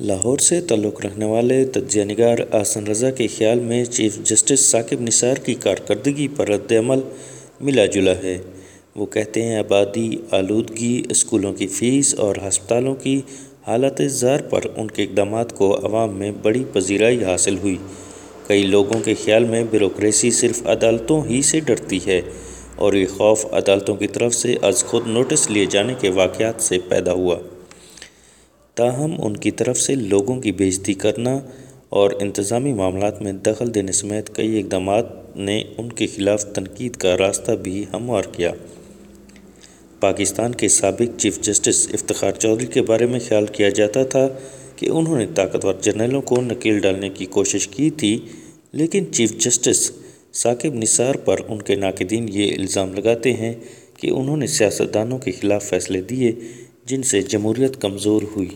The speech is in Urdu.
لاہور سے تعلق رکھنے والے تجزیہ نگار آسن رضا کے خیال میں چیف جسٹس ثاقب نثار کی کارکردگی پر رد عمل ملا جلا ہے۔ وہ کہتے ہیں آبادی، آلودگی، اسکولوں کی فیس اور ہسپتالوں کی حالت زار پر ان کے اقدامات کو عوام میں بڑی پذیرائی حاصل ہوئی۔ کئی لوگوں کے خیال میں بیوروکریسی صرف عدالتوں ہی سے ڈرتی ہے اور یہ خوف عدالتوں کی طرف سے از خود نوٹس لیے جانے کے واقعات سے پیدا ہوا۔ تاہم، ان کی طرف سے لوگوں کی بےعزتی کرنا اور انتظامی معاملات میں دخل دینے سمیت کئی اقدامات نے ان کے خلاف تنقید کا راستہ بھی ہموار کیا۔ پاکستان کے سابق چیف جسٹس افتخار چودھری کے بارے میں خیال کیا جاتا تھا کہ انہوں نے طاقتور جرنیلوں کو نکیل ڈالنے کی کوشش کی تھی، لیکن چیف جسٹس ثاقب نثار پر ان کے ناقدین یہ الزام لگاتے ہیں کہ انہوں نے سیاستدانوں کے خلاف فیصلے دیے، جن سے جمہوریت کمزور ہوئی۔